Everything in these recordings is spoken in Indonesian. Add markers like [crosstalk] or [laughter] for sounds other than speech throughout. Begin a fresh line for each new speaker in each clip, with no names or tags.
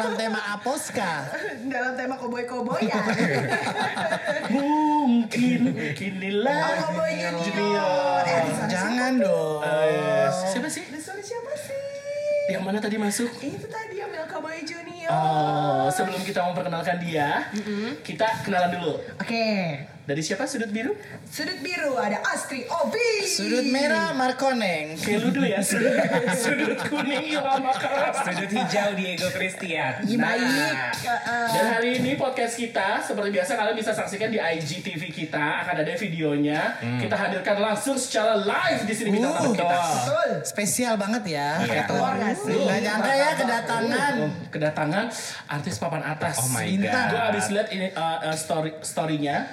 dalam tema Aposka.
Dalam tema koboy-koboyan. [laughs]
Mungkin inilah
Oh, Cowboy Junior.
Junior.
Eh,
Jangan dong.
Eh, siapa sih?
Di sana siapa sih?
Yang mana tadi masuk?
Itu tadi yang bilang Cowboy Junior.
Oh, sebelum kita memperkenalkan dia, kita kenalan dulu.
Oke.
Dari siapa sudut biru?
Sudut biru ada Astri Obi.
Sudut merah Markoneng.
Kayak ludu ya. Sudut, [laughs] sudut kuning Ilham Makara.
Sudut hijau Diego Christian.
Baik.
Nah.
Heeh.
Dan hari ini podcast kita seperti biasa kalian bisa saksikan di IGTV kita akan ada videonya. Kita hadirkan langsung secara live di sini bintang
Uh,
kita.
Betul.
Spesial banget ya.
Iya.
Nggak
nyangka ya kedatangan.
Oh, kedatangan artis papan atas.
Oh my god.
Gue abis lihat ini uh, uh, story storynya.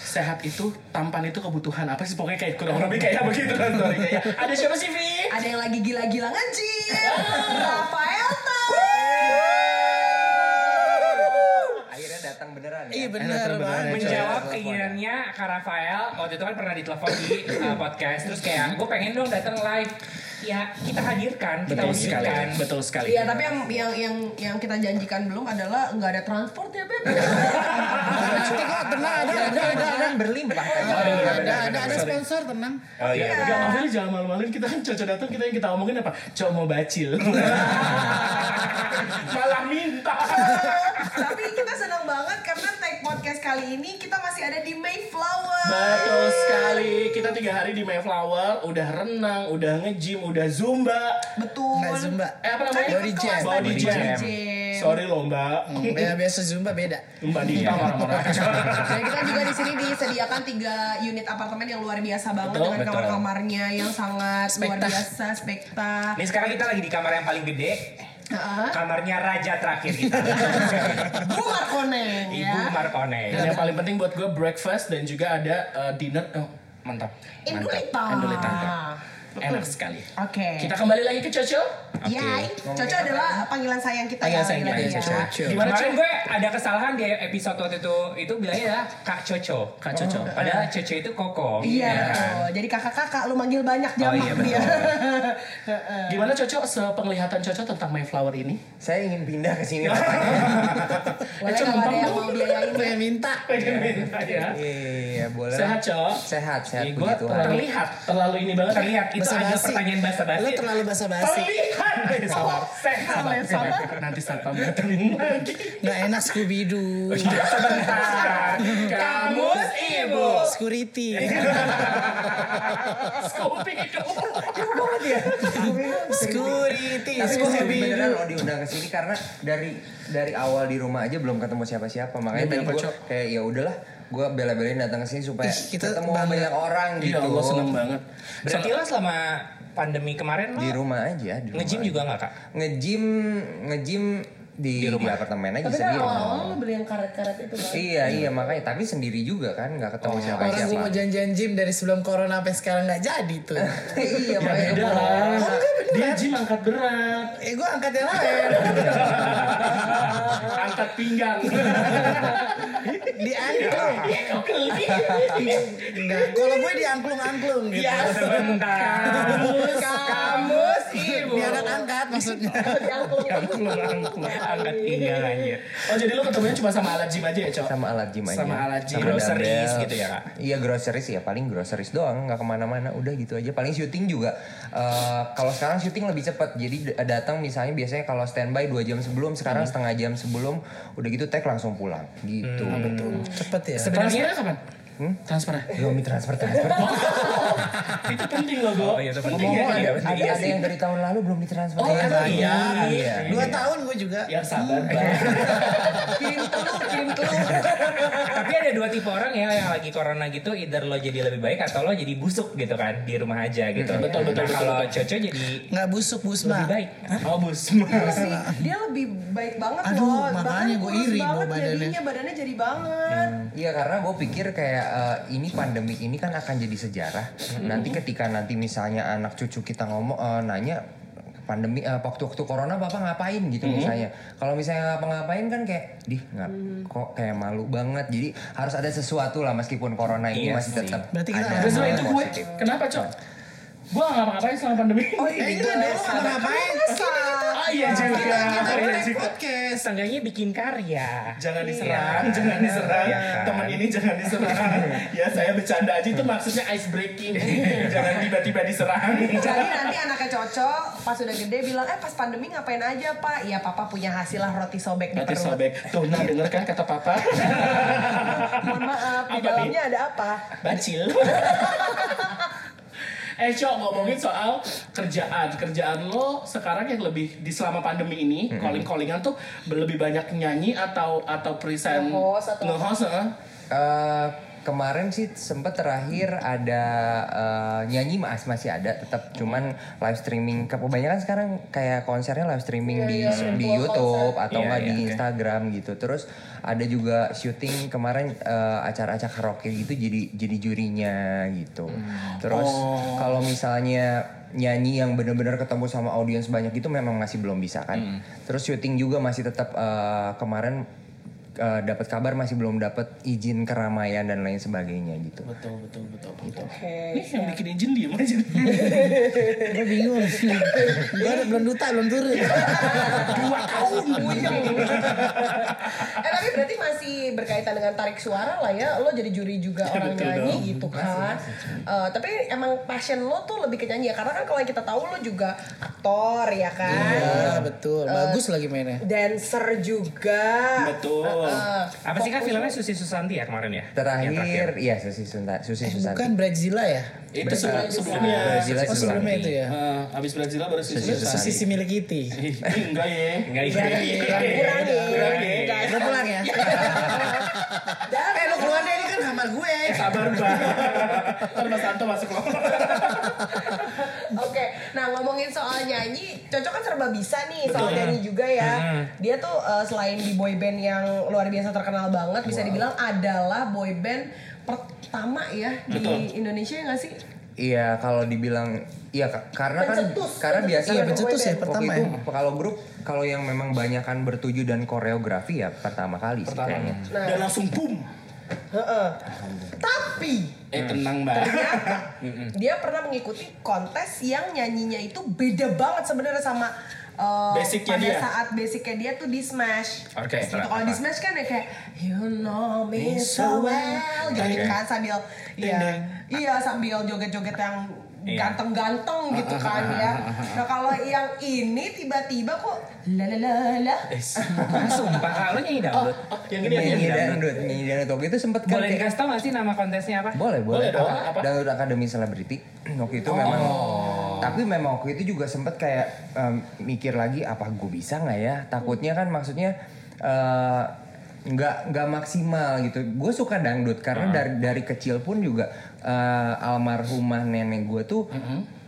Sehat itu, tampan itu kebutuhan apa sih? Pokoknya kayak kurang lebih kayak begitu kan ya. Ada siapa sih, Vi?
Ada yang lagi gila-gila nge-gym. Rafael Tan.
Akhirnya datang beneran ya.
Iya bener
bener,
banget.
bener.
menjawab keinginannya Kak Rafael waktu itu kan pernah ditelepon di uh, podcast terus kayak gue pengen dong datang live ya kita hadirkan kita
Betul sekali. Betul sekali.
Iya, tapi yang yang yang yang kita janjikan belum adalah nggak ada transport ya, Beb. [laughs]
Nanti kok tenang ada ada ada ada.
kan
Oh, iya,
sponsor tenang.
oh iya
Avel jangan malu-maluin kita kan cocok datang kita yang kita omongin apa? Cowok mau bacil. Malah minta.
tapi kali ini kita masih ada di Mayflower.
Betul sekali. Kita tiga hari di Mayflower, udah renang, udah nge-gym, udah zumba.
Betul.
Nggak zumba.
Eh apa namanya?
Body jam.
Body
Body
jam. Sorry loh mbak.
Ya, biasa zumba beda.
Mbak Dita marah-marah.
Dan kita juga di sini disediakan tiga unit apartemen yang luar biasa banget
Betul,
dengan kamar-kamarnya yang sangat luar
Spekta.
biasa, spekta.
Ini sekarang kita lagi di kamar yang paling gede Kamarnya raja terakhir kita [laughs]
Bu Markoneng
Ibu
ya.
Markone
Dan yang paling penting buat gue breakfast dan juga ada uh, dinner. Oh, mantap. Mantap.
Indulita.
Enak sekali.
Oke.
Kita kembali lagi ke Coco.
Ya, Coco adalah panggilan sayang kita
Panggilan
ya.
sayang kita, ya,
ya.
Coco. Gimana
Kemarin
Coco?
gue ada kesalahan di episode waktu itu itu bilangnya ya Kak Coco
Kak Coco.
Padahal Coco itu Koko
Iya,
ya
betul. Jadi kakak-kakak lu manggil banyak jamak
iya, betul.
dia. [laughs]
Gimana Coco sepenglihatan Coco tentang Mayflower ini?
Saya ingin pindah ke sini. [laughs]
Boleh
Coco,
ada yang mau biayain
Pengen minta.
Pengen minta ya.
Iya, boleh.
Sehat, Cok.
Sehat, sehat
Gue terlihat terlalu ini banget.
Terlihat itu
Basa
ada
basi.
pertanyaan bahasa
Lo
basi
terlalu basa-basi.
Terlihat. Eh, Sabar.
Sabar, sabar.
Nanti satpam datengin lagi.
Nggak enak Scooby Doo.
Sebentar. Kamus ibu.
Security.
Scooby
Security.
Tapi gue happy beneran
Doo.
loh diundang ke sini karena dari dari awal di rumah aja belum ketemu siapa-siapa makanya tadi gue kayak ya udahlah gue bela-belain datang ke sini supaya
Ih, kita
ketemu
bangga.
banyak orang
Ya
gitu.
Allah seneng banget.
Berarti lo selama pandemi kemarin lo
Di rumah aja, di rumah.
nge-gym juga nggak kak?
Nge-gym, nge-gym di, di, apartemen aja
Tapi kan
sendiri.
awal-awal lu beli yang karet-karet itu kan.
Iya iya makanya tapi sendiri juga kan nggak ketemu siapa
Orang gue
siapa.
mau janjian gym dari sebelum corona sampai sekarang nggak jadi tuh. [laughs]
iya
Ya
makanya
beda lah.
Oh.
Dia gym angkat berat.
Eh gue angkat yang lain. [laughs]
angkat pinggang. [laughs]
Diangklung.
Iya.
Enggak. Kalau gue diangklung-angklung gitu.
Ya sebentar. Kamus, kamus
Di anak angkat maksudnya.
Angkat pinggang anjir.
Oh jadi lu ketemunya cuma sama alat gym aja ya, Cok?
sama alat gym aja.
Sama alat gym.
Groceries gitu ya, Kak?
Iya groceries ya paling groceries doang nggak ke mana-mana udah gitu aja paling syuting juga eh, kalau sekarang syuting lebih cepat jadi datang misalnya biasanya kalau standby dua jam sebelum sekarang
Hmm.
setengah jam sebelum udah gitu tag langsung pulang gitu
Hmm.
betul
Cepet ya.
Transfernya kapan? Transfernya?
belum di transfer transfer [laughs]
Itu penting loh, Go.
Oh, iya, itu penting.
ya,
Ngomong
iya.
ada, ada, ada yang dari tahun lalu belum ditransfer
Oh,
ya.
emang iya?
iya.
Dua tahun gue juga.
Ya sabar, Bang.
Telur, kirim telur.
Tapi ada dua tipe orang ya yang lagi corona gitu, either lo jadi lebih baik atau lo jadi busuk gitu kan di rumah aja gitu.
Betul, betul,
Nah,
betul,
Kalau. Coco jadi
Nggak busuk busma.
lebih baik.
Oh, bus.
Iya sih, [laughs] dia lebih baik banget
Aduh,
loh.
makanya
Bahkan
gua
kurus
iri badannya.
jadinya badannya jadi banget.
Iya karena gue pikir kayak eh, ini pandemi ini kan akan jadi sejarah. Nanti ketika nanti misalnya anak cucu kita ngomong eh, nanya pandemi eh, waktu-waktu corona bapak ngapain gitu misalnya. Kalau misalnya ngapa-ngapain kan kayak dih nggak kok kayak malu banget. Jadi harus ada sesuatu lah meskipun corona ini
Iya
masih
sih.
tetap.
Berarti kita
ada
nggak
itu gue, kenapa, Cok? Gue gak ngapa-ngapain selama pandemi.
Eh, itu dulu nggak ngapain.
Oh iya juga.
Kita kita
Iya
take
juga.
podcast.
Seenggaknya bikin karya.
Jangan diserang, jangan diserang.
Iya kan?
Teman ini jangan diserang. [laughs] ya saya bercanda aja itu maksudnya ice breaking. [laughs] jangan tiba-tiba diserang.
Jadi nanti anaknya cocok pas udah gede bilang eh pas pandemi ngapain aja pak? Iya papa punya hasil lah roti sobek di perut.
sobek. Tuh, nah denger kan kata papa? [laughs]
Mohon maaf di dalamnya ada apa?
Bacil. Eh Cok, ngomongin soal kerjaan Kerjaan lo sekarang yang lebih Di selama pandemi ini Calling-callingan tuh Lebih banyak nyanyi Atau atau present
Nge-host atau
Nge-host, eh?
Kemarin sih sempet terakhir ada eh, nyanyi mas masih ada tetap cuman live streaming kebanyakan sekarang kayak konsernya live streaming di
Iya, iya,
di YouTube
konser.
atau
Iya,
nggak
iya,
di
oke.
Instagram gitu. Terus ada juga syuting kemarin eh, acara-acara karaoke gitu jadi jadi jurinya gitu. Terus
Oh.
kalau misalnya nyanyi yang benar-benar ketemu sama audiens banyak itu memang masih belum bisa kan. Terus syuting juga masih tetap eh, kemarin eh, dapat kabar masih belum dapat izin keramaian dan lain sebagainya gitu.
Betul, betul, betul, betul
Oke.
Ini yang bikin izin diem aja [laughs]
Gue bingung. Gue belum duta belum turun.
Dua tahun
eh tapi berarti masih berkaitan dengan tarik suara lah ya lo jadi juri juga orang
betul
nyanyi
dong.
gitu kan Eh, tapi emang passion lo tuh lebih ke nyanyi ya karena kan kalau kita tahu lo juga aktor ya kan
Iya betul. Bagus lagi mainnya.
dancer juga
Betul
Eh,
Apa sih kan filmnya Susi Susanti ya kemarin ya?
Terakhir, iya Susi Sunta, Susi
Eh,
Susanti.
bukan Brazila ya?
Itu sebelum, sebelumnya
Brazil
Oh sebelumnya itu ya.
Eh, Habis Brazil baru
Susi
Susi
Susanti.
Sisi milik Kitty.
Ih, [laughs] Enggak ya
Enggak
kurang
iya.
kurang
Kurang ya.
Pulang ya? eh lu keluar deh ini kan kamar gue.
Sabar mbak Ntar Mas Santo masuk lo
Oke, nah ngomongin soal nyanyi, cocok kan serba bisa nih soal nyanyi juga ya. Dia tuh eh, selain di boy band yang luar biasa terkenal banget, bisa dibilang adalah boy band pertama ya di Indonesia ya nggak sih?
Iya, kalau dibilang iya Kak. karena kan
Pencetus,
karena
pencetus.
biasa
Iya
kan
pencetus ya pertama
waktu
ya.
itu kalau grup kalau yang memang banyak kan bertuju dan koreografi ya pertama kali sih kayaknya.
Dan langsung boom
Heeh. Tapi
Eh tenang mbak
ternyata dia pernah mengikuti kontes yang nyanyinya itu beda banget sebenarnya sama uh,
Basicnya
pada
dia.
saat basicnya dia tuh di Smash.
Orkestra.
Gitu. Kalau di Smash kan ya kayak you know me so well gitu kan sambil iya iya sambil joget-joget yang. Ganteng-ganteng gitu kan ya. Nah kalau yang ini tiba-tiba kok la la la la.
Sumpah, Kak, lo nyanyi dangdut.
Oh, Yang ini yang
Nyanyi
ini
dangdut, nyanyi dangdut waktu itu sempet kan
Boleh dikasih tau gak sih nama kontesnya apa?
Boleh,
Boleh
boleh. Apa?
apa?
Dangdut Academy Celebrity. Waktu itu memang tapi memang waktu itu juga sempet kayak mikir lagi apa gue bisa nggak ya? Takutnya kan maksudnya eh, nggak nggak maksimal gitu. Gue suka dangdut karena dari dari kecil pun juga eh, almarhumah nenek gue tuh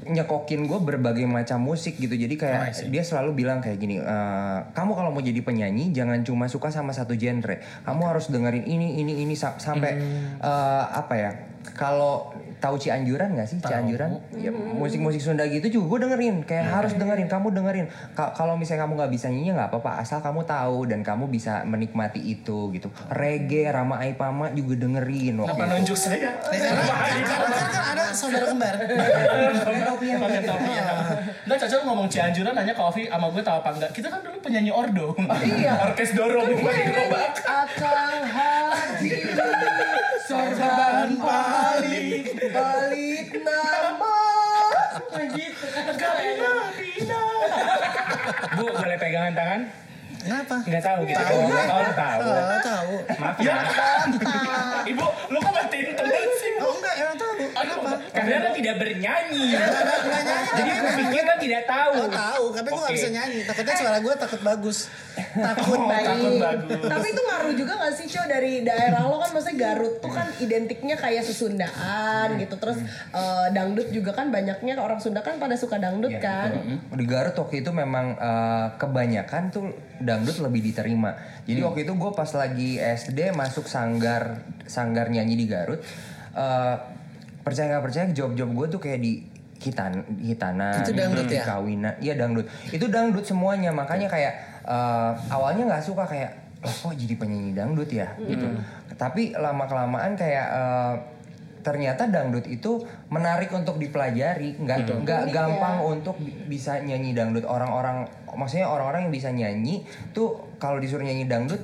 nyekokin gue berbagai macam musik gitu. Jadi kayak dia selalu bilang kayak gini, "Eh, kamu kalau mau jadi penyanyi jangan cuma suka sama satu genre. Kamu harus dengerin ini ini ini sa- sampai eh, apa ya? Kalau tahu Cianjuran nggak sih Cianjuran? Ya musik-musik Sunda gitu juga gue dengerin. Kayak harus dengerin, kamu dengerin. Ka- kalau misalnya kamu nggak bisa nyanyi nggak apa-apa, asal kamu tahu dan kamu bisa menikmati itu gitu. Reggae, Rama Aipama juga dengerin waktu
Apa
itu.
nunjuk saya?
Karena kan ada saudara kembar.
Pakai topi yang
Pakai topi ya. Nggak cocok ngomong Cianjuran nanya ke Ovi sama gue tahu apa enggak. Kita kan dulu penyanyi ordo.
Iya.
Orkes dorong pakai gerobak.
akan hadir sorban balik balik nama begitu
Gabina, Bina.
Bu, boleh pegangan tangan?
Kenapa?
Nggak tahu gitu.
Tahu
Oh, tahu.
Oh, tahu.
Maaf ya.
Ibu, lu kok matiin sih?
Oh enggak, emang tahu. Kenapa?
Karena lo tidak bernyanyi. Jadi lo tidak tahu.
Oh tahu, tapi gue gak bisa nyanyi. Takutnya suara gue takut bagus. Takut
Oh,
baik.
tapi itu ngaruh juga gak sih Cio dari daerah lo kan maksudnya Garut tuh kan identiknya kayak sesundaan gitu terus eh, dangdut juga kan banyaknya orang Sunda kan pada suka dangdut kan
Di Garut waktu itu memang eh, kebanyakan tuh dangdut lebih diterima. Jadi waktu itu gue pas lagi SD masuk sanggar sanggar nyanyi di Garut. Eh, percaya nggak percaya job-job gue tuh kayak di hitan hitanan,
Itu dangdut
di
ya?
kawinan, iya dangdut. Itu dangdut semuanya makanya kayak eh, awalnya nggak suka kayak loh kok jadi penyanyi dangdut ya gitu. Tapi lama kelamaan kayak eh, ternyata dangdut itu menarik untuk dipelajari nggak nggak
Unik
gampang
ya.
untuk bi- bisa nyanyi dangdut orang-orang maksudnya orang-orang yang bisa nyanyi tuh kalau disuruh nyanyi dangdut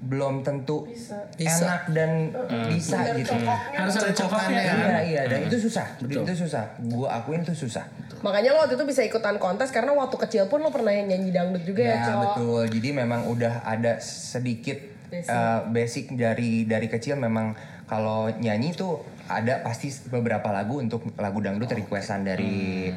belum tentu
Bisa.
enak dan bisa
Dan
gitu.
Harus ada cocoknya
iya
kan.
iya dan itu susah itu susah gua akuin itu susah
Makanya lo waktu itu bisa ikutan kontes karena waktu kecil pun lo pernah nyanyi dangdut juga ya,
Ya
Cok.
betul. Jadi memang udah ada sedikit
Basic.
uh, basic dari dari kecil memang kalau nyanyi tuh ada pasti beberapa lagu untuk lagu dangdut requestan dari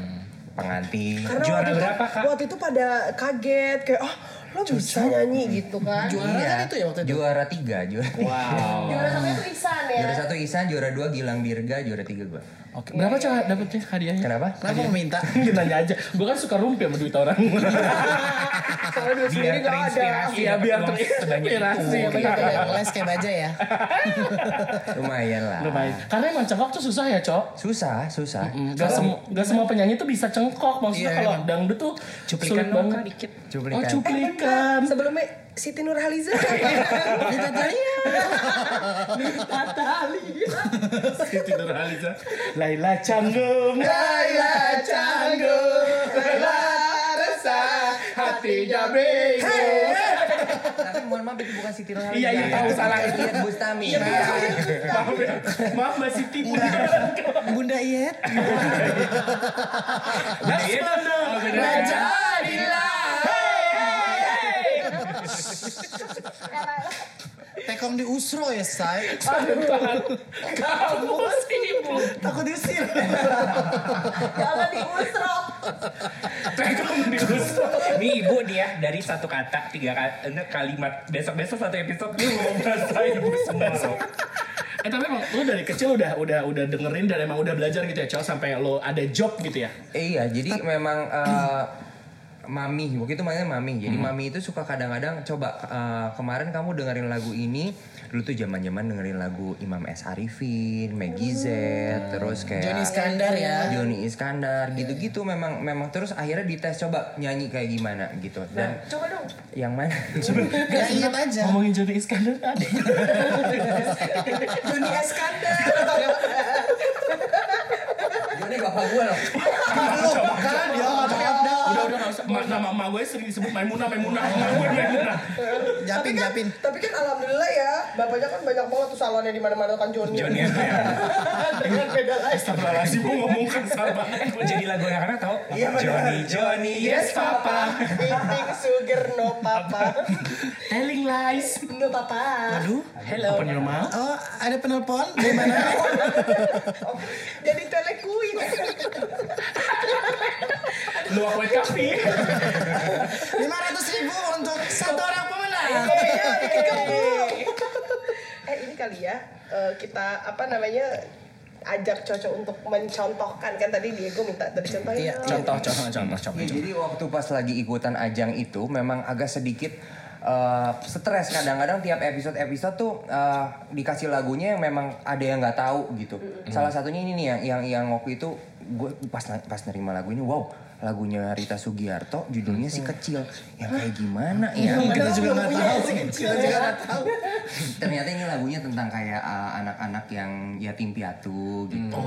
pengantin.
Karena
Juara
waktu itu,
berapa, Kak?
Waktu itu pada kaget kayak oh lo bisa nyanyi gitu kan.
Juara kan itu ya waktu itu?
Juara tiga, juara tiga.
Wow.
Juara satu itu Isan ya.
Juara satu Isan, juara dua Gilang Dirga, juara tiga gua.
Oke. Berapa cowok dapetnya hadiahnya?
Kenapa?
Kenapa meminta? [laughs]
Kita nanya aja. Gue kan suka rumpi sama duit orang.
Soalnya duit sendiri
biar
gak ada.
terinspirasi
Iya, biar terinspirasi.
Iya, ya. Les kayak baja ya. [laughs]
Lumayan lah.
Lumayan. Karena emang cengkok tuh susah ya, Cok.
Susah, susah.
Gak, semua gak semua penyanyi tuh bisa cengkok. Maksudnya
Iya,
kalau dangdut tuh
Cuplikan
sulit
dong dikit.
Cuplikan.
Oh, cuplikan.
Sebelumnya Siti Nurhaliza. [laughs]
Kita tanya.
Siti Nurhaliza. Laila Canggung. Laila Canggung. Laila resah. Hatinya bego.
Tapi mohon maaf itu bukan Siti Nurhaliza.
Iya, iya, tahu, salah.
Itu Iyeth Bustami.
Maaf ya. Maaf Mbak Siti.
Bunda Iyet.
Laksamana. Najarilah.
Tekong di Usro ya, say.
Kamu sibuk.
Takut diusir.
Jangan diusro.
Tekong diusir.
Ini ibu nih ya dari satu kata tiga ka- eh, kalimat besok besok satu episode dia mau bahasa ibu semua.
Eh tapi emang lu dari kecil udah udah udah dengerin dan emang udah belajar gitu ya, Cok, sampai lo ada job gitu ya.
Iya, jadi memang eh, mami waktu itu mainnya mami. Jadi mami itu suka kadang-kadang coba eh, kemarin kamu dengerin lagu ini, dulu tuh zaman-zaman dengerin lagu Imam S Arifin, Maggie Z, terus kayak
Johnny Iskandar ya.
Johnny Iskandar gitu-gitu memang memang terus akhirnya dites coba nyanyi kayak gimana gitu. Dan
Coba dong.
yang mana? [laughs]
Ya ingat aja.
Ngomongin Johnny Iskandar ada. [laughs]
Joni Iskandar.
Johnny bapak gue loh.
Kan ya, maaf dah.
udah udah nggak usah. Ma- Nama emak gue sering disebut Maimunah Maimunah. Emak gue Maimunah.
Japin, japin.
Tapi kan alhamdulillah ya, bapaknya kan banyak banget tuh salonnya di mana-mana kan Joni.
Joni ya. [laughs]
Dengan beda lain.
Astagfirullahaladzim, gue ngomong kan salah [laughs]
Eh, jadi lagu anak-anak tau?
Iya.
Johnny, Johnny, yes papa.
Eating sugar no papa. [laughs]
Telling lies.
No papa.
Aduh.
Hello.
Your mouth.
Oh, ada penelpon? Dari mana?
Jadi telekuin.
Lu aku kafe.
500 ribu untuk satu orang pemenang.
Iya, bikin kembung. Eh ini kali ya eh, kita apa namanya ajak Coco untuk mencontohkan kan tadi Diego minta dari contohnya.
Iya,
Contoh, contoh, contoh, contoh.
Ya, jadi waktu pas lagi ikutan ajang itu memang agak sedikit uh, stres kadang-kadang tiap episode-episode tuh uh, dikasih lagunya yang memang ada yang nggak tahu gitu. Salah satunya ini nih yang yang, yang waktu itu gue pas pas nerima lagu ini wow lagunya Rita Sugiarto judulnya si kecil. Yang kayak gimana ya?
Kita juga nggak tahu. Kita juga nggak tahu.
ternyata ini lagunya tentang kayak uh, anak-anak yang yatim piatu gitu.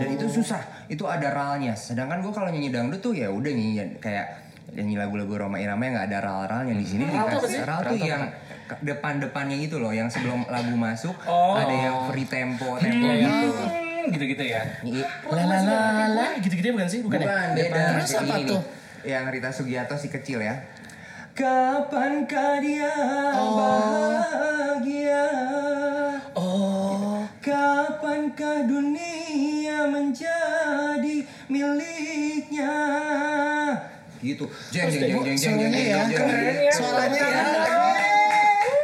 Dan itu susah. Itu ada ralnya. Sedangkan gue kalau nyanyi dangdut tuh ya udah nyanyi kayak nyanyi lagu-lagu Roma Irama yang nggak ada ral-ralnya di sini. Dikasih ral tuh yang depan-depannya itu loh yang sebelum lagu masuk
Oh.
ada yang free tempo tempo gitu.
Hmm, gitu-gitu ya.
Ini-
La la la la. Gitu-gitu bukan sih? Bukan, ya?
Bukan, beda.
Terus apa tuh?
Yang Rita Sugiarto si kecil ya. Kapankah dia bahagia?
Oh.
Kapankah dunia menjadi miliknya? Gitu. Jeng jeng jeng jeng jeng jeng
Senengnya ya,
jeng jeng.
keren ya. Suaranya ya.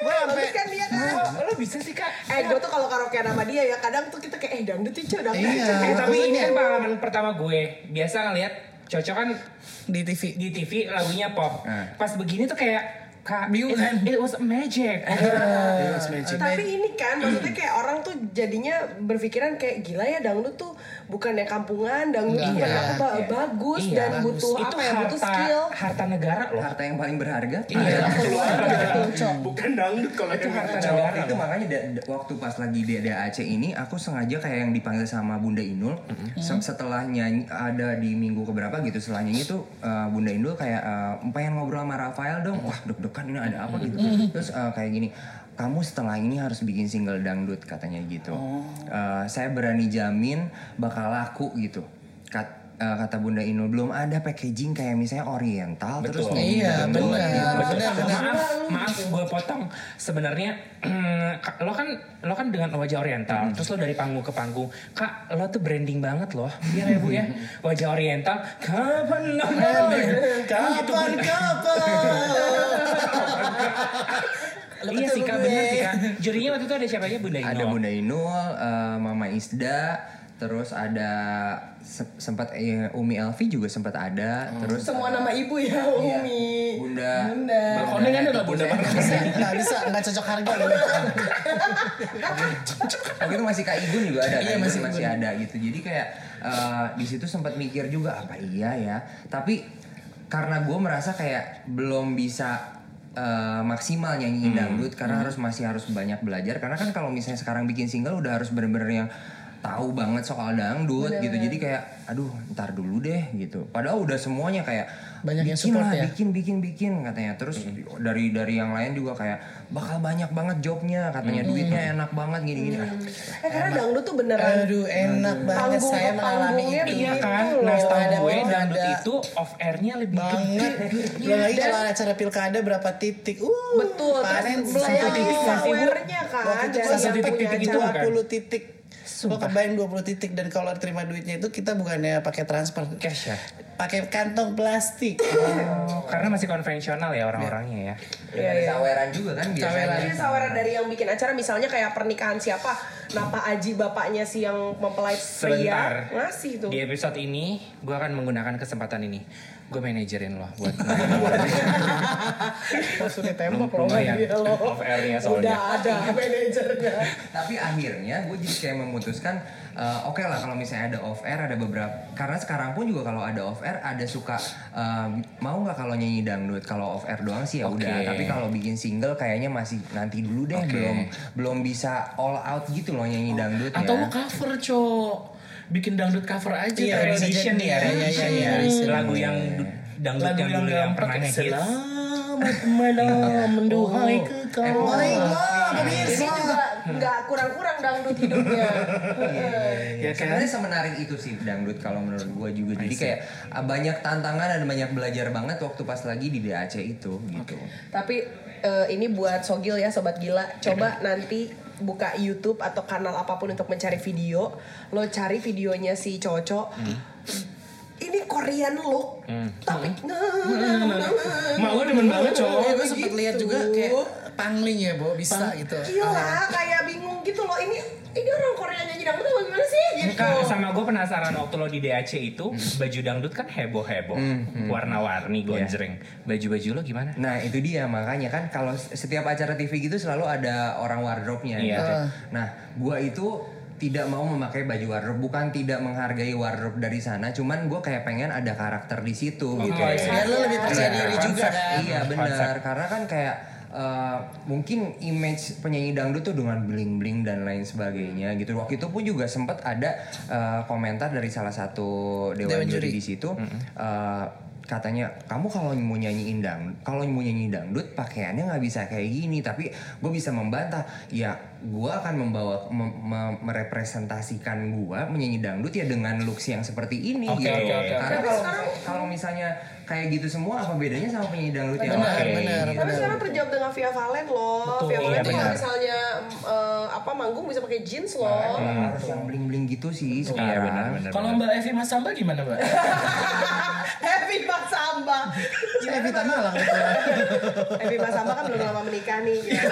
Gue sampai
Bagus kan dia kan?
Oh, lo bisa sih kak?
Eh gue tuh kalau karaoke sama dia ya kadang tuh kita kayak eh dangdut sih Cok, dangdut.
Iya.
Eh tapi ini kan pengalaman pertama gue. Biasa ngeliat cocok kan
di TV.
di TV lagunya pop.
Hmm.
Pas begini tuh kayak Kak, it,
kan?
it was magic. [laughs]
It was magic.
Tapi ini kan maksudnya kayak orang tuh jadinya berpikiran kayak gila ya dangdut tuh bukan yang kampungan, dangdut
Enggak.
kayak apa
Iya.
bagus
Iya,
dan
bagus.
butuh
itu
apa ya butuh skill.
harta negara loh.
Harta yang paling berharga.
Iya.
Keluarga tuh, Cok.
Bukan dangdut kalau
Itu
yang
harta negara.
waktu itu makanya da- da- waktu pas lagi di DAC ini aku sengaja kayak yang dipanggil sama Bunda Inul Se- setelah nyanyi ada di minggu keberapa gitu setelah nyanyi tuh uh, Bunda Inul kayak uh, pengen ngobrol sama Rafael dong wah deg-degan ini ada apa gitu terus uh, kayak gini kamu setelah ini harus bikin single dangdut katanya gitu Uh, saya berani jamin bakal laku gitu. Kat- uh, kata Bunda Inul belum ada packaging kayak misalnya oriental terus
Betul.
nyanyi
Iya,
dangdut
benar.
gitu.
Benar, benar.
maaf maaf gue potong. Sebenarnya [clears throat] lo kan lo kan dengan wajah oriental terus lo dari panggung ke panggung. Kak lo tuh branding banget loh. Iya ya bu ya? Wajah oriental kapan lo
Kapan kapan? [laughs]
iya sih kak bener sih kak. Jurinya waktu itu ada siapa aja bunda Ino
Ada Bunda Inul, eh, Mama Isda, terus ada se- sempat eh, Umi Elvi juga sempat ada, terus
Semua nama ibu ya, Umi.
Bunda.
Bunda.
Balkonnya kan ada bunda
Bisa, [laughs] nggak bisa, nggak cocok harga gitu.
Waktu itu masih Kak Igun juga ada,
Iya,
Kak
masih
Igun masih ada gitu. Jadi kayak eh, di situ sempat mikir juga apa iya ya. Tapi karena gue merasa kayak belum bisa eh, maksimal nyanyiin dangdut karena harus masih harus banyak belajar karena kan kalau misalnya sekarang bikin single udah harus bener-bener yang tahu banget soal dangdut gitu jadi kayak aduh ntar dulu deh gitu padahal udah semuanya kayak
Banyak yang
bikin
support
lah,
ya?
bikin bikin bikin katanya terus dari dari yang lain juga kayak bakal banyak banget jobnya katanya duitnya enak banget gini gini
Eh karena dangdut tuh beneran
Aduh, enak banget
Panggung
saya mengalami itu.
iya kan nah setahu
Ada
gue dangdut itu off airnya lebih
banget.
gede
Belum lagi kalau ada acara pilkada berapa titik. Uh,
Betul,
panen
melayani
titik nggak sih, Bu?
followernya kan
Waktu itu
satu
yang
titik itu
acara.
kan?
20 titik. Lo kebayang 20 titik dan kalau terima duitnya itu kita bukannya pakai transfer.
cash ya
Pakai kantong plastik.
Oh, karena masih konvensional ya orang-orangnya ya
Dan ada saweran juga kan biasanya
Jadi saweran dari yang bikin acara misalnya kayak pernikahan siapa Napa Aji bapaknya si yang mempelai
Sebentar.
pria ngasih tuh
Di episode ini, gue akan menggunakan kesempatan ini. Gue manajerin lo buat [laughs]
Langsung ditembak loh
lumayan
dia loh
off airnya soalnya.
Udah ada manajernya
tapi akhirnya gue jadi kayak memutuskan eh, oke lah kalau misalnya ada off air ada beberapa karena sekarang pun juga kalau ada off air ada suka eh, mau nggak kalau nyanyi dangdut kalau off air doang sih ya
Oke.
udah tapi kalau bikin single kayaknya masih nanti dulu deh
Oke.
belum belum bisa all out gitu loh nyanyi dangdut
Atau
ya
lo cover, Cok. Bikin dangdut cover aja.
Iya, jadi.
ya,
Iya, iya, iya,
ya.
edition.
Lagu yang du- dangdut
lagu
yang
yang
dulu yang pernah ngehits.
Selamat malam [laughs] menduhai kekau.
Ini juga nggak kurang-kurang dangdut hidupnya [laughs]
Ya?
Sebenarnya semenarik itu sih dangdut kalau menurut gue juga. Jadi kayak ah, banyak tantangan dan banyak belajar banget waktu pas lagi di DAC itu gitu.
Tapi eh, ini buat Sogil ya Sobat Gila Coba nanti buka YouTube atau kanal apa pun untuk mencari video Lo cari videonya si Coco Ini Korean look Tapi
Mak gue demen banget, Cok.
Oh, gue sempet lihat
gitu.
juga kayak pangling ya, Bo, bisa gitu.
Gila kayak bingung gitu loh Ini ini orang Korea nyanyi dangdut apa gimana sih gitu
Enggak, sama gue penasaran waktu lo di DAC itu baju dangdut kan heboh-heboh, warna-warni, gonjreng. Baju-baju lo gimana?
Nah itu dia makanya kan kalau setiap acara TV gitu selalu ada orang wardrobe-nya
Iya.
gitu. Nah gua itu tidak mau memakai baju wardrobe bukan tidak menghargai wardrobe dari sana cuman gue kayak pengen ada karakter di situ gitu
Oke.
Biar lo lebih percaya diri juga
Konsep.
kan.
iya benar karena kan kayak eh, mungkin image penyanyi dangdut tuh dengan bling bling dan lain sebagainya gitu. Waktu itu pun juga sempat ada eh, komentar dari salah satu dewan,
Dewan
juri di situ. Eh, katanya kamu kalau mau nyanyiin dang kalau mau nyanyi dangdut pakaiannya nggak bisa kayak gini tapi gue bisa membantah. Ya gue akan membawa mem- mem- merepresentasikan gue menyanyi dangdut ya dengan looks yang seperti ini
Oke,
gitu.
oke, oke.
karena kalau misalnya kayak gitu semua apa bedanya sama penyanyi dangdut yang
Benar,
lain
benar,
gitu.
Tapi sekarang terjawab dengan Via Valen loh.
Betul,
Via Valen
iya,
tuh kalau
benar.
misalnya eh, apa manggung bisa pakai jeans loh.
harus yang bling bling gitu sih
Iya
sekarang
benar-benar.
Kalau Mbak Evi Mas Samba gimana, Mbak? [laughs]
Happy Mas Samba.
Malang itu.
Happy [laughs] Mas Samba kan belum lama menikah nih. gitu.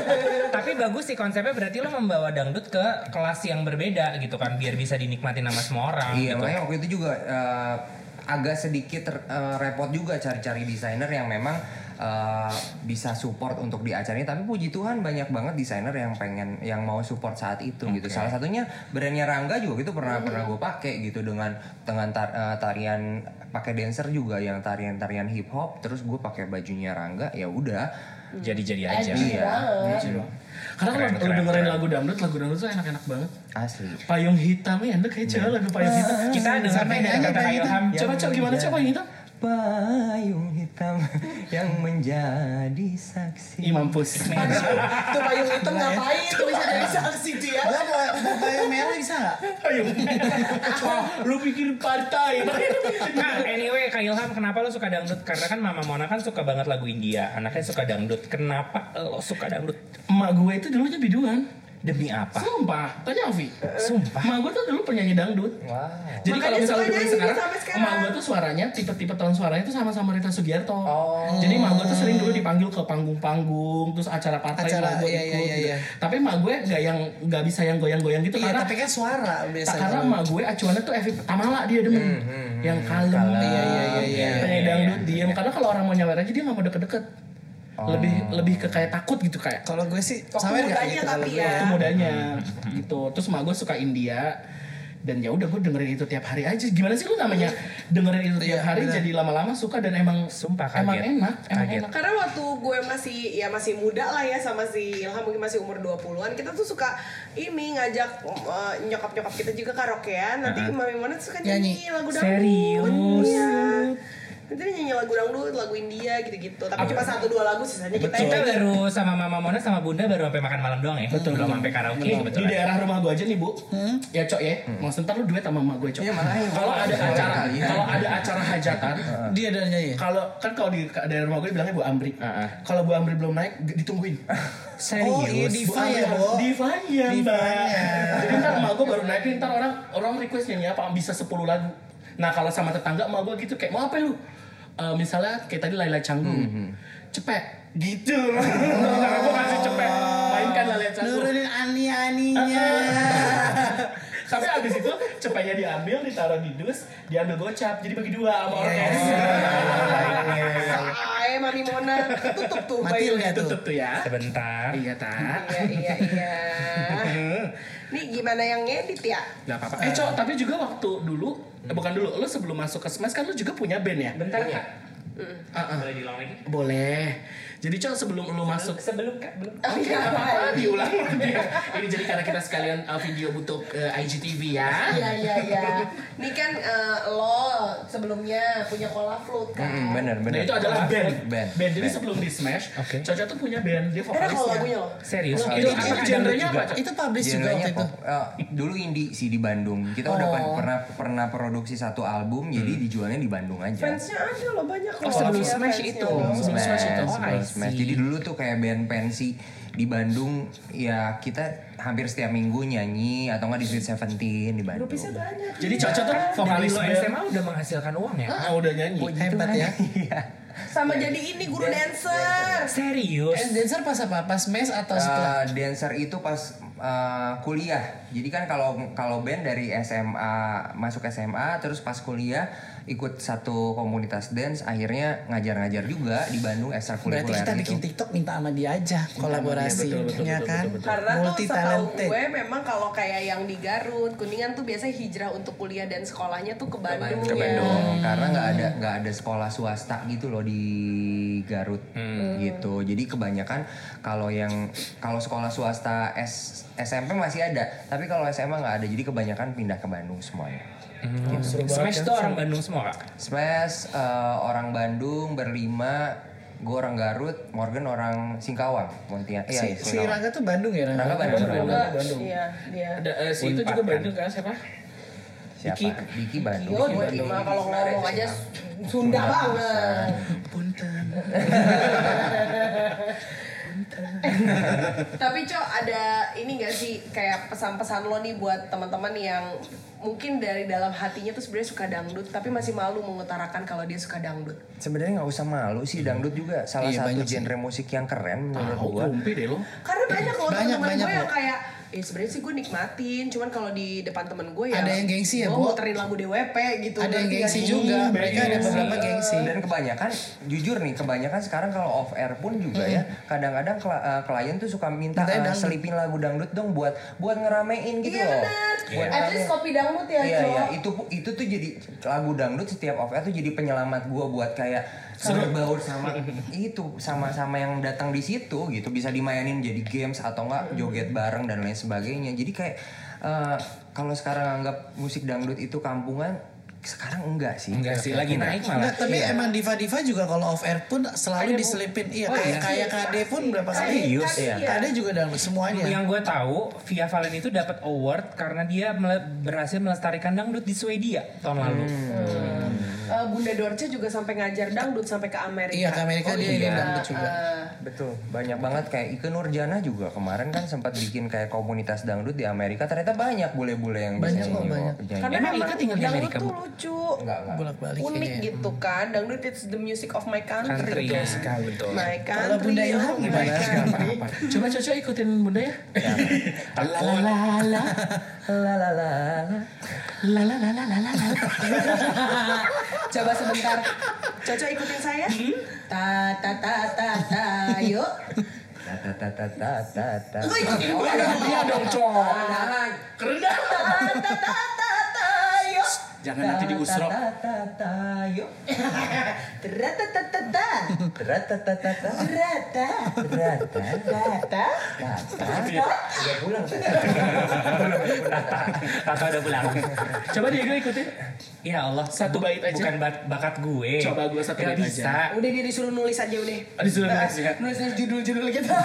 [laughs]
Tapi bagus sih konsepnya berarti lo membawa dangdut ke kelas yang berbeda gitu kan biar bisa dinikmatin sama semua orang
Iya,
gitu.
makanya waktu itu juga eh, agak sedikit eh, repot juga cari-cari desainer yang memang eh, bisa support untuk di acara ini tapi puji Tuhan banyak banget desainer yang pengen yang mau support saat itu gitu salah satunya brandnya Rangga juga gitu pernah pernah gue pakai gitu dengan dengan tar- eh, tarian pakai dancer juga yang tarian tarian hip hop terus gue pakai bajunya Rangga ya udah
Jadi-jadi aja.
Edgy
Iya.
banget.
Karena kalau
Keren,
dengerin
keren.
lagu dangdut, lagu dangdut tuh enak-enak banget.
asli
Payung hitam ya, enak kayak cewek lagu payung hitam.
Kita dengar
Sampai
dari
nyanyi,
kata
pengen
Ilham.
Coba coba gimana coba payung hitam?
Payung hitam yang menjadi saksi
Ih mampus.
Tuh payung itu ngapain tuh bisa jadi saksi ya.
Mau mau payung merah bisa nggak?
Payung. Wah, [laughs] lu pikir partai.
Nah, anyway, Kak Ilham, kenapa lo suka dangdut? Karena kan Mama Mona kan suka banget lagu India. Anaknya suka dangdut. Kenapa lo suka dangdut?
Emak gue itu dulunya biduan.
Demi apa?
Sumpah, tanya Ovi.
Sumpah.
Emak gue tuh dulu penyanyi dangdut.
wow
Jadi kalau misalnya dengerin sekarang,
sekarang.
emak gue tuh suaranya tipe-tipe tahun suaranya tuh sama-sama Rita Sugiarto.
Oh.
Jadi emak gue tuh sering dulu dipanggil ke panggung-panggung, terus acara partai
Acara,
emak gue
iya,
ikut.
iya, iya,
gitu.
iya.
Tapi emak gue nggak yang nggak bisa yang goyang-goyang gitu
Iya,
karena
tapi kan suara biasanya.
karena emak gue acuannya tuh Evi Tamala dia demen, yang kalem,
Kalem.
Iya, iya, iya, iya.
penyanyi dangdut diem. Karena kalau orang mau nyawer aja dia nggak mau deket-deket. Lebih lebih ke kayak takut gitu kayak
Kalau gue sih
Waktu
sama nggak
mudanya
gitu kalau
tapi
gue.
ya.
waktu mudanya gitu terus emak gue suka India dan ya udah gue dengerin itu tiap hari aja gimana sih lu namanya dengerin itu tiap
Iya,
hari jadi lama-lama suka dan emang
Sumpah kaget.
emang enak emang
Kaget.
enak
Karena waktu gue masih ya masih muda lah ya sama si Ilham mungkin masih umur 20-an kita tuh suka ini ngajak uh, nyokap-nyokap kita juga karaokean nanti Mami Mona tuh suka nyanyi, lagu dangdut.
Serius?
Iya. Nanti dia nyanyi lagu dangdut, lagu India gitu-gitu. Tapi cuma satu dua lagu sisanya kita
Kita
nyanyi.
baru sama Mama Mona sama Bunda baru sampai makan malam doang ya. Betul. Belum sampai karaoke
Nih, di daerah rumah gue aja nih bu, ya cok ya, mau sebentar lu duet sama emak gue cok.
Iya, makanya.
Kalau ada acara,
ya.
ya.
kalau ada acara hajatan,
Dia ada nyanyi.
kalau kan kalau di daerah rumah gue bilangnya Bu Amri,
Heeh.
kalau Bu Amri belum naik ditungguin. [laughs]
Serius?
Oh, iya, di-
Bu
Diva
Amri
ya,
harus-
Bo?
Divanya, Mbak. Jadi ntar emak gue baru naik, ntar orang orang request nyanyi apa bisa 10 lagu. Nah kalau sama tetangga emak gue gitu kayak mau apa lu? Eh, misalnya kayak tadi Laila Canggung, cepet gitu. [laughs] Nah, gue kasih cepet, mainkan Laila Canggung.
Nurunin ani-aninya. [laughs]
Tapi abis itu cepetnya diambil, ditaruh di dus, diambil gocap, jadi bagi dua sama orang
Ay, Mami Mona tutup tuh
Mati tuh.
Tutup tuh ya.
Sebentar.
Iya tak.
Iya iya iya. Nih gimana yang ngedit ya?
Gak apa-apa. Eh cok, tapi juga waktu dulu, eh, bukan dulu, lo sebelum masuk ke Smash kan lo juga punya band ya?
Bentar ya.
Ah, ah.
Boleh diulang lagi?
Boleh. Jadi cok sebelum lo masuk
Sebelum Kak, belum.
Oke, nggak apa-apa, diulang lagi. [laughs] Ini jadi karena kita sekalian uh, video untuk uh, IGTV ya.
Iya iya iya. Ini kan eh, lo sebelumnya punya Cola Flute kan.
Hmm, bener
Nah
bener
itu adalah band.
band
Jadi
band.
sebelum di Smash,
Oke.
Caca tuh punya band. Dia vokalisnya.
kalau lagunya lo.
Serius?
Oh,
itu
itu
apa?
apa genrenya apa?
Itu publish juga waktu itu.
Eh, dulu indie sih di Bandung. Kita udah
Oh.
pernah pernah produksi satu album, jadi dijualnya di Bandung aja.
Fansnya ada loh banyak.
Oh, sebelum
Iya,
Smash
fansnya.
itu. Sebelum Smash itu.
Oh,
sebelum Smash. Jadi dulu tuh kayak band pensi di Bandung ya kita hampir setiap minggu nyanyi atau nggak di Sweet Seventeen di Bandung.
Banyak.
Jadi Caca tuh
Dari
vokalis
lo
band.
SMA udah menghasilkan uang ya?
Ah, udah nyanyi.
Hebat ya. [laughs]
Iya.
Sama jadi ini guru dancer.
Serius?
Eh, dancer pas apa? Pas mes atau setelah?
Eh, dancer itu pas eh, kuliah. Jadi kan kalau kalau band dari SMA masuk SMA terus pas kuliah ikut satu komunitas dance akhirnya ngajar-ngajar juga di Bandung ekstrakurikuler
Berarti kita
itu.
bikin TikTok minta sama dia aja kolaborasi,
betul, betul,
ya
betul,
kan?
betul, betul.
Karena tuh setahu gue memang kalau kayak yang di Garut, Kuningan tuh biasanya hijrah untuk kuliah dan sekolahnya tuh ke Bandung,
ke
ya.
Bandung karena nggak ada nggak ada sekolah swasta gitu loh di Garut gitu. Jadi kebanyakan kalau yang kalau sekolah swasta S, SMP masih ada. Tapi kalau SMA nggak ada jadi kebanyakan pindah ke Bandung semuanya.
Smash tuh orang Bandung semua kak?
Smash eh, orang Bandung berlima gue orang Garut Morgan orang Singkawang Pontianak. Iya
Si,
iya,
si Rangga tuh Bandung ya?
Rangga? Bandung,
Enggak,
Bandung.
Iya, dia.
Ada eh, si itu juga Bandung kan siapa?
Siapa
Diki.
Diki Bandung
Yo, Diki mah kalau ngomong aja Sunda banget.
Punten. [laughs]
Tapi Cok, ada ini gak sih kayak pesan-pesan lo nih buat teman-teman yang mungkin dari dalam hatinya tuh sebenarnya suka dangdut tapi masih malu mengutarakan kalau dia suka dangdut.
sebenarnya nggak usah malu sih dangdut juga salah
Iya,
satu
banyak sih.
genre musik yang keren menurut
Tahu
gua
kumpi deh lo.
Karena banyak loh
Banyak,
teman-teman
banyak
gue yang kayak Ya sebenarnya sih gue nikmatin, cuman kalau di depan temen gue ya
Ada yang gengsi ya,
gue muterin lagu DWP gitu.
Ada yang gengsi
sih?
juga. Mereka ada beberapa gengsi.
Dan kebanyakan, jujur nih, kebanyakan sekarang kalau off air pun juga ya, kadang-kadang kla- eh, klien tuh suka minta
dangdut.
selipin lagu dangdut dong buat buat ngeramein gitu
Iya
loh.
benar.
Buat
At least kopi dangdut ya,
Iya iya itu itu tuh jadi lagu dangdut setiap off air tuh jadi penyelamat gua buat kayak berbaur sama itu sama sama yang datang di situ gitu bisa dimainin jadi games atau enggak joget bareng dan lain sebagainya. Jadi kayak eh, kalau sekarang anggap musik dangdut itu kampungan sekarang enggak sih
Enggak sih, lagi naik malah.
Enggak, tapi emang diva-diva juga kalau off air pun selalu diselipin. Iya, kayak kayak KD pun berapa kali.
Serius ya?
KD juga dalam semuanya.
Yang gue tahu, Via Valen itu dapat award karena dia mele- berhasil melestarikan dangdut di Swedia tahun lalu.
Eh, Bunda Dorce juga sampai ngajar dangdut sampai ke Amerika.
Iya, ke Amerika dia ini
iya.
dangdut juga.
Eh,
Betul, banyak banget kayak Ike Nurjana juga kemarin kan sempat bikin kayak komunitas dangdut di Amerika ternyata banyak bule-bule yang bisa
Banyak
nyanyi,
banyak.
penyanyi.
karena
Emang
memang
Ika tinggal di
dangdut
Amerika,
tuh
Bu?
Lucu.
Enggak, enggak.
Bolak-balik
Unik
kayaknya.
gitu kan. Dangdut it's the music of my country.
Country, ya sekali betul.
My country.
Kalau Bunda Ilham
oh my
gimana?
country.
Coba Coco ikutin bunda ya. La la la la.
La la la la.
La la la la la la.
Coba sebentar. Coco ikutin saya. Ta ta ta ta ta. Yuk.
Ta ta ta ta ta ta ta.
Lu ikutin gue
Iya dong, Cok. Keren dah.
Ta ta ta ta.
Jangan nanti diusrok. [laughs]
Udah pulang.
Tata udah pulang.
Coba Diego ikutin.
Ya Allah,
Satu
bu-
bait aja.
Bukan bat- bakat gue.
Coba gue satu
Gak
bait
bisa.
aja.
Udah dia disuruh nulis aja udah.
Disuruh nulis ya.
Nulis judul-judul kita. [laughs]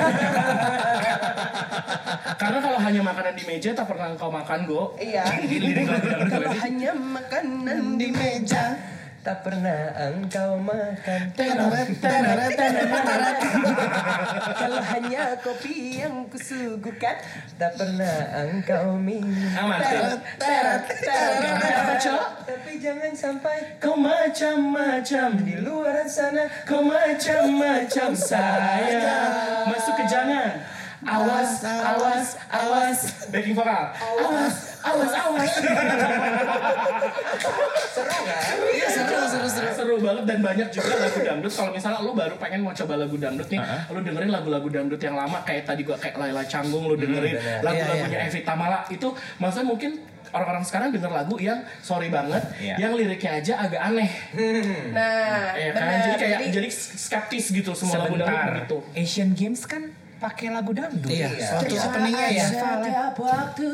Karena kalau hanya makanan di meja tak pernah kau makan, Go.
Iya. [laughs] Kalau hanya makanan di meja.
Tak pernah engkau makan.
Tenoret, tenoret, tenoret.
Kalau hanya kopi yang kusuguhkan.
Tak pernah engkau minum.
Teret.
Apa, Cok?
Tapi jangan sampai
Kau macam-macam
di luar sana
Kau macam-macam saya Masuk ke jangan Awas, awas, awas Backing vokal Awas, awas, awas
Iya, seru, seru, seru.
Seru banget dan banyak juga lagu dangdut Kalau misalnya lo baru pengen mau coba lagu dangdut nih Lo dengerin lagu-lagu dangdut yang lama Kayak tadi gua kayak Laila Canggung Lo dengerin
bener.
lagu-lagunya Evie Tamala Itu maksudnya mungkin orang-orang sekarang denger lagu yang sorry banget
Iya.
Yang liriknya aja agak aneh
Nah,
Ya kan?
benar.
Jadi kayak jadi skeptis gitu semua lagu dangdut begitu
Asian Games kan pakai lagu dangdut.
Iya, waktu openingnya ya.
Setiap waktu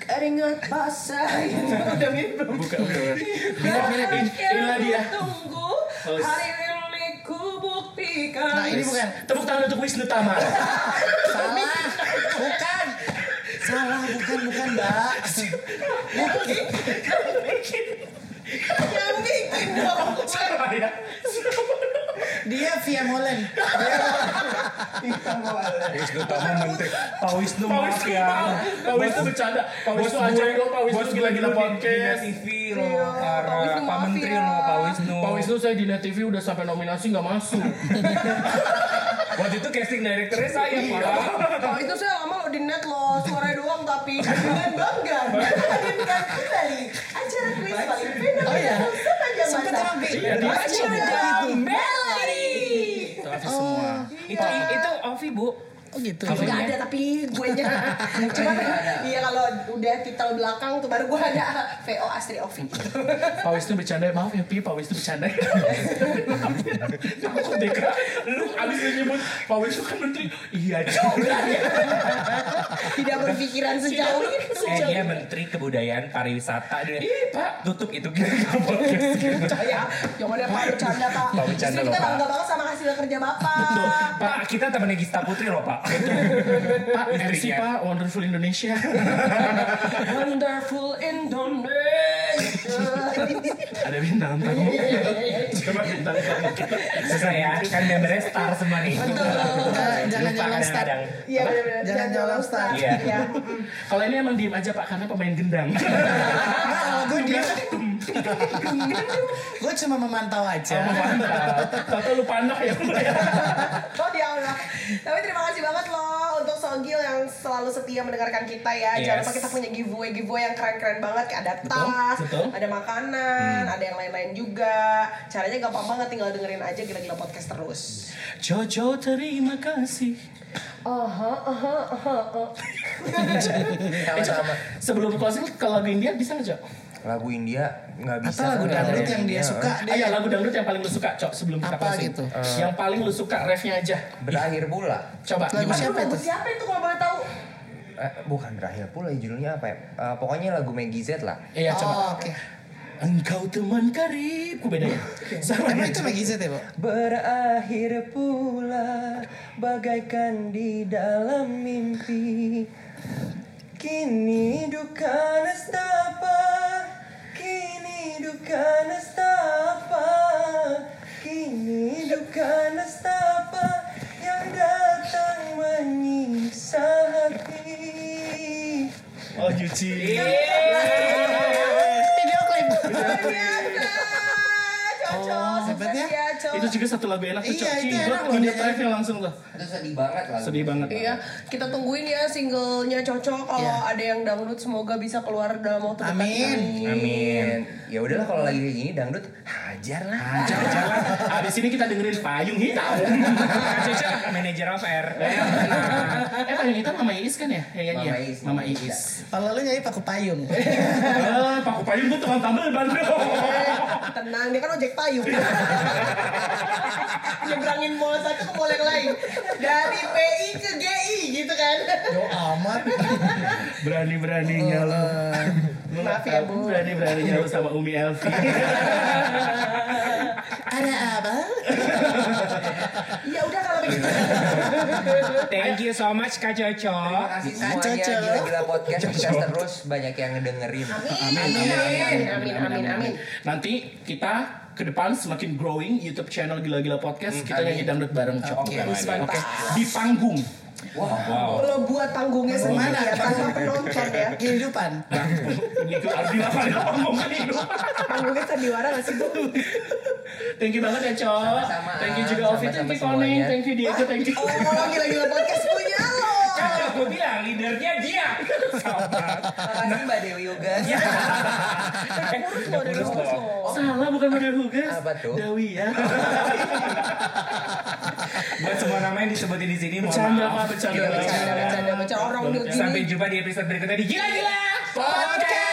keringat basah [laughs] itu udah mirip belum?
Bukan, bukan.
Mirip-mirip.
Inilah dia.
Tunggu hari ini ku buktikan.
Nah, ini bukan.
Tepuk tangan untuk Wisnu Tama. [laughs]
Salah. Bukan. Salah, bukan, bukan, Mbak.
yang bikin dong.
Siapa ya?
Dia via Molen.
Wisnu Tama Menteri. Pak Wisnu
Pak
maaf
Wisnu,
ya.
Pak Wisnu bercanda. Pak Wisnu aja dong, Pak Wisnu gila-gila podcast.
TV
Iya,
loh.
Pak. Wisnu
Pak Menteri
ya.
loh, Pak Wisnu.
Pak Wisnu saya di Net TV udah sampai nominasi nggak masuk. [laughs]
Waktu itu casting directornya saya, Pak.
Kalau itu saya lama lo di net lo suara doang tapi dengan bangga [laughs] menghadirkan kembali acara kuis paling final
Oh iya.
masa.
ramai.
Iya, di-
Acara Melody.
semua.
Itu itu Ovi, Bu.
Oh gitu.
Gak ada tapi gue nya [laughs] Cuma iya kalau udah titel belakang tuh baru gue ada VO Astri Ovi
Pak Wisnu bercanda, maaf ya Pi, Pak Wisnu bercanda. [laughs] Takut deh Kak. Lu abis lu nyebut Pak Wisnu kan menteri. Iya juga.
Tidak berpikiran sejauh itu
Eh, dia Menteri Kebudayaan Pariwisata dia.
Iya Pak.
Tutup itu kita podcast.
Percaya Jangan ada Pak bercanda Pak
Pak bercanda loh,
kita
Pak.
bangga banget sama hasil kerja Bapak
Pak, kita temennya Gista Putri loh, Pak.
Pak, MC
Menterinya.
Pak, Wonderful Indonesia. [laughs]
Wonderful Indonesia [laughs]
Ada bintang tamu. Coba bintang tamu.
Susah ya, kan membernya star semua nih.
Jangan- Jangan start.
kadang-kadang.
Iya benar-benar
Jangan nyolong start.
Iya.
Iya.
Kalau ini emang diem aja Pak, karena pemain gendang. [laughs]
Kalau gue dia, [laughs] gue cuma memantau aja.
Tahu lu panah ya.
Oh ya Allah. Tapi terima kasih banget selalu setia mendengarkan kita ya. Jangan
Yes.
lupa kita punya giveaway giveaway yang keren-keren banget. Kayak ada tas,
betul.
ada makanan, ada yang lain-lain juga. Caranya gampang banget, tinggal dengerin aja gila-gila podcast terus.
Jojo terima kasih.
Aha, aha, aha, aha.
Sama-sama.
Sebelum closing kalau lagu India bisa nggak, Cok?
Lagu India nggak bisa.
Atau lagu dangdut yang dia
India,
suka
eh.
deh.
Ayo lagu dangdut yang paling lu suka, Cok, sebelum kita
Apa
closing.
gitu?
Yang paling lu suka refnya aja.
Berakhir pula.
Coba
Lagu
gimana?
siapa itu?
Siapa itu kalau boleh tahu?
Eh, bukan berakhir pula judulnya apa ya? Eh, pokoknya lagu Maggie Z lah.
Iya, coba.
Oh, oke.
Engkau teman karibku beda ya. [laughs] Sama
Emang itu. Maggie Z ya, Pak?
Berakhir pula bagaikan di dalam mimpi Kini duka nestapa Kini duka nestapa Kini duka nestapa
Oh, Juci.
Video klip. Hebat ya.
ya.
Itu juga satu lagu enak tuh,
Iya,
Cok.
itu
Gue
dia.
refnya langsung tuh.
Itu sedih banget lah
Sedih banget.
Iya, kita tungguin ya singlenya cocok kalau
Iya.
ada yang dangdut semoga bisa keluar dalam waktu dekat
Amin.
Amin. Ya udahlah kalau lagi kayak gini dangdut hajar lah.
Ajar, jalan. Abis ini kita dengerin payung hitam. [laughs]
Caca, manajer of air.
eh, payung hitam Mama Iis kan ya? Ya, ya,
Mama. Iis,
Mama
Iis.
Kalau lu nyanyi pakai payung.
Eh, Paku payung tuh tukang tambal ban. [laughs]
Tenang, dia kan ojek payung. [laughs] Nyebrangin mall satu ke mall yang lain. Dari PI ke GI gitu kan.
Yo amat.
Berani-beraninya. Lu [laughs]
Maaf ya, Bu.
Berani-beraninya lu sama Umi Elvi. [laughs]
Ada apa?
Ya udah kalau begitu.
Thank you so much Kak Coco.
Terima kasih semuanya
Cocok.
gila-gila podcast sukses terus banyak yang ngedengerin.
Amin. Amin. Amin. Amin. Amin.
Nanti kita ke depan semakin growing YouTube channel Gila-Gila Podcast. Kita nyanyi dangdut bareng Cok.
Oke,
Oke. Di panggung.
Lo buat panggungnya sendiri ya tanpa penonton ya.
Kehidupan.
Nah, ini tuh harus dilakukan di panggung itu.
Panggungnya sandiwara gak sih bu? [laughs]
Thank you banget ya, Cok.
Sama-sama.
Thank you juga Ovi, thank you Koneng, thank you Diego, thank you.
Oh gila-gila [laughs] podcast punya lo.
Kan aku bilang leadernya dia.
Makasih Mbak Dewi Yoga.
Lo.
Salah bukan model Hugas.
Apa tuh?
Dewi ya. [laughs]
Buat semua nama yang disebutin di sini mohon
Bercanda,
maaf.
Bercanda.
Bercanda, bercanda, bercanda. Orang gini.
Sampai jumpa di episode berikutnya di Gila Gila.
Podcast.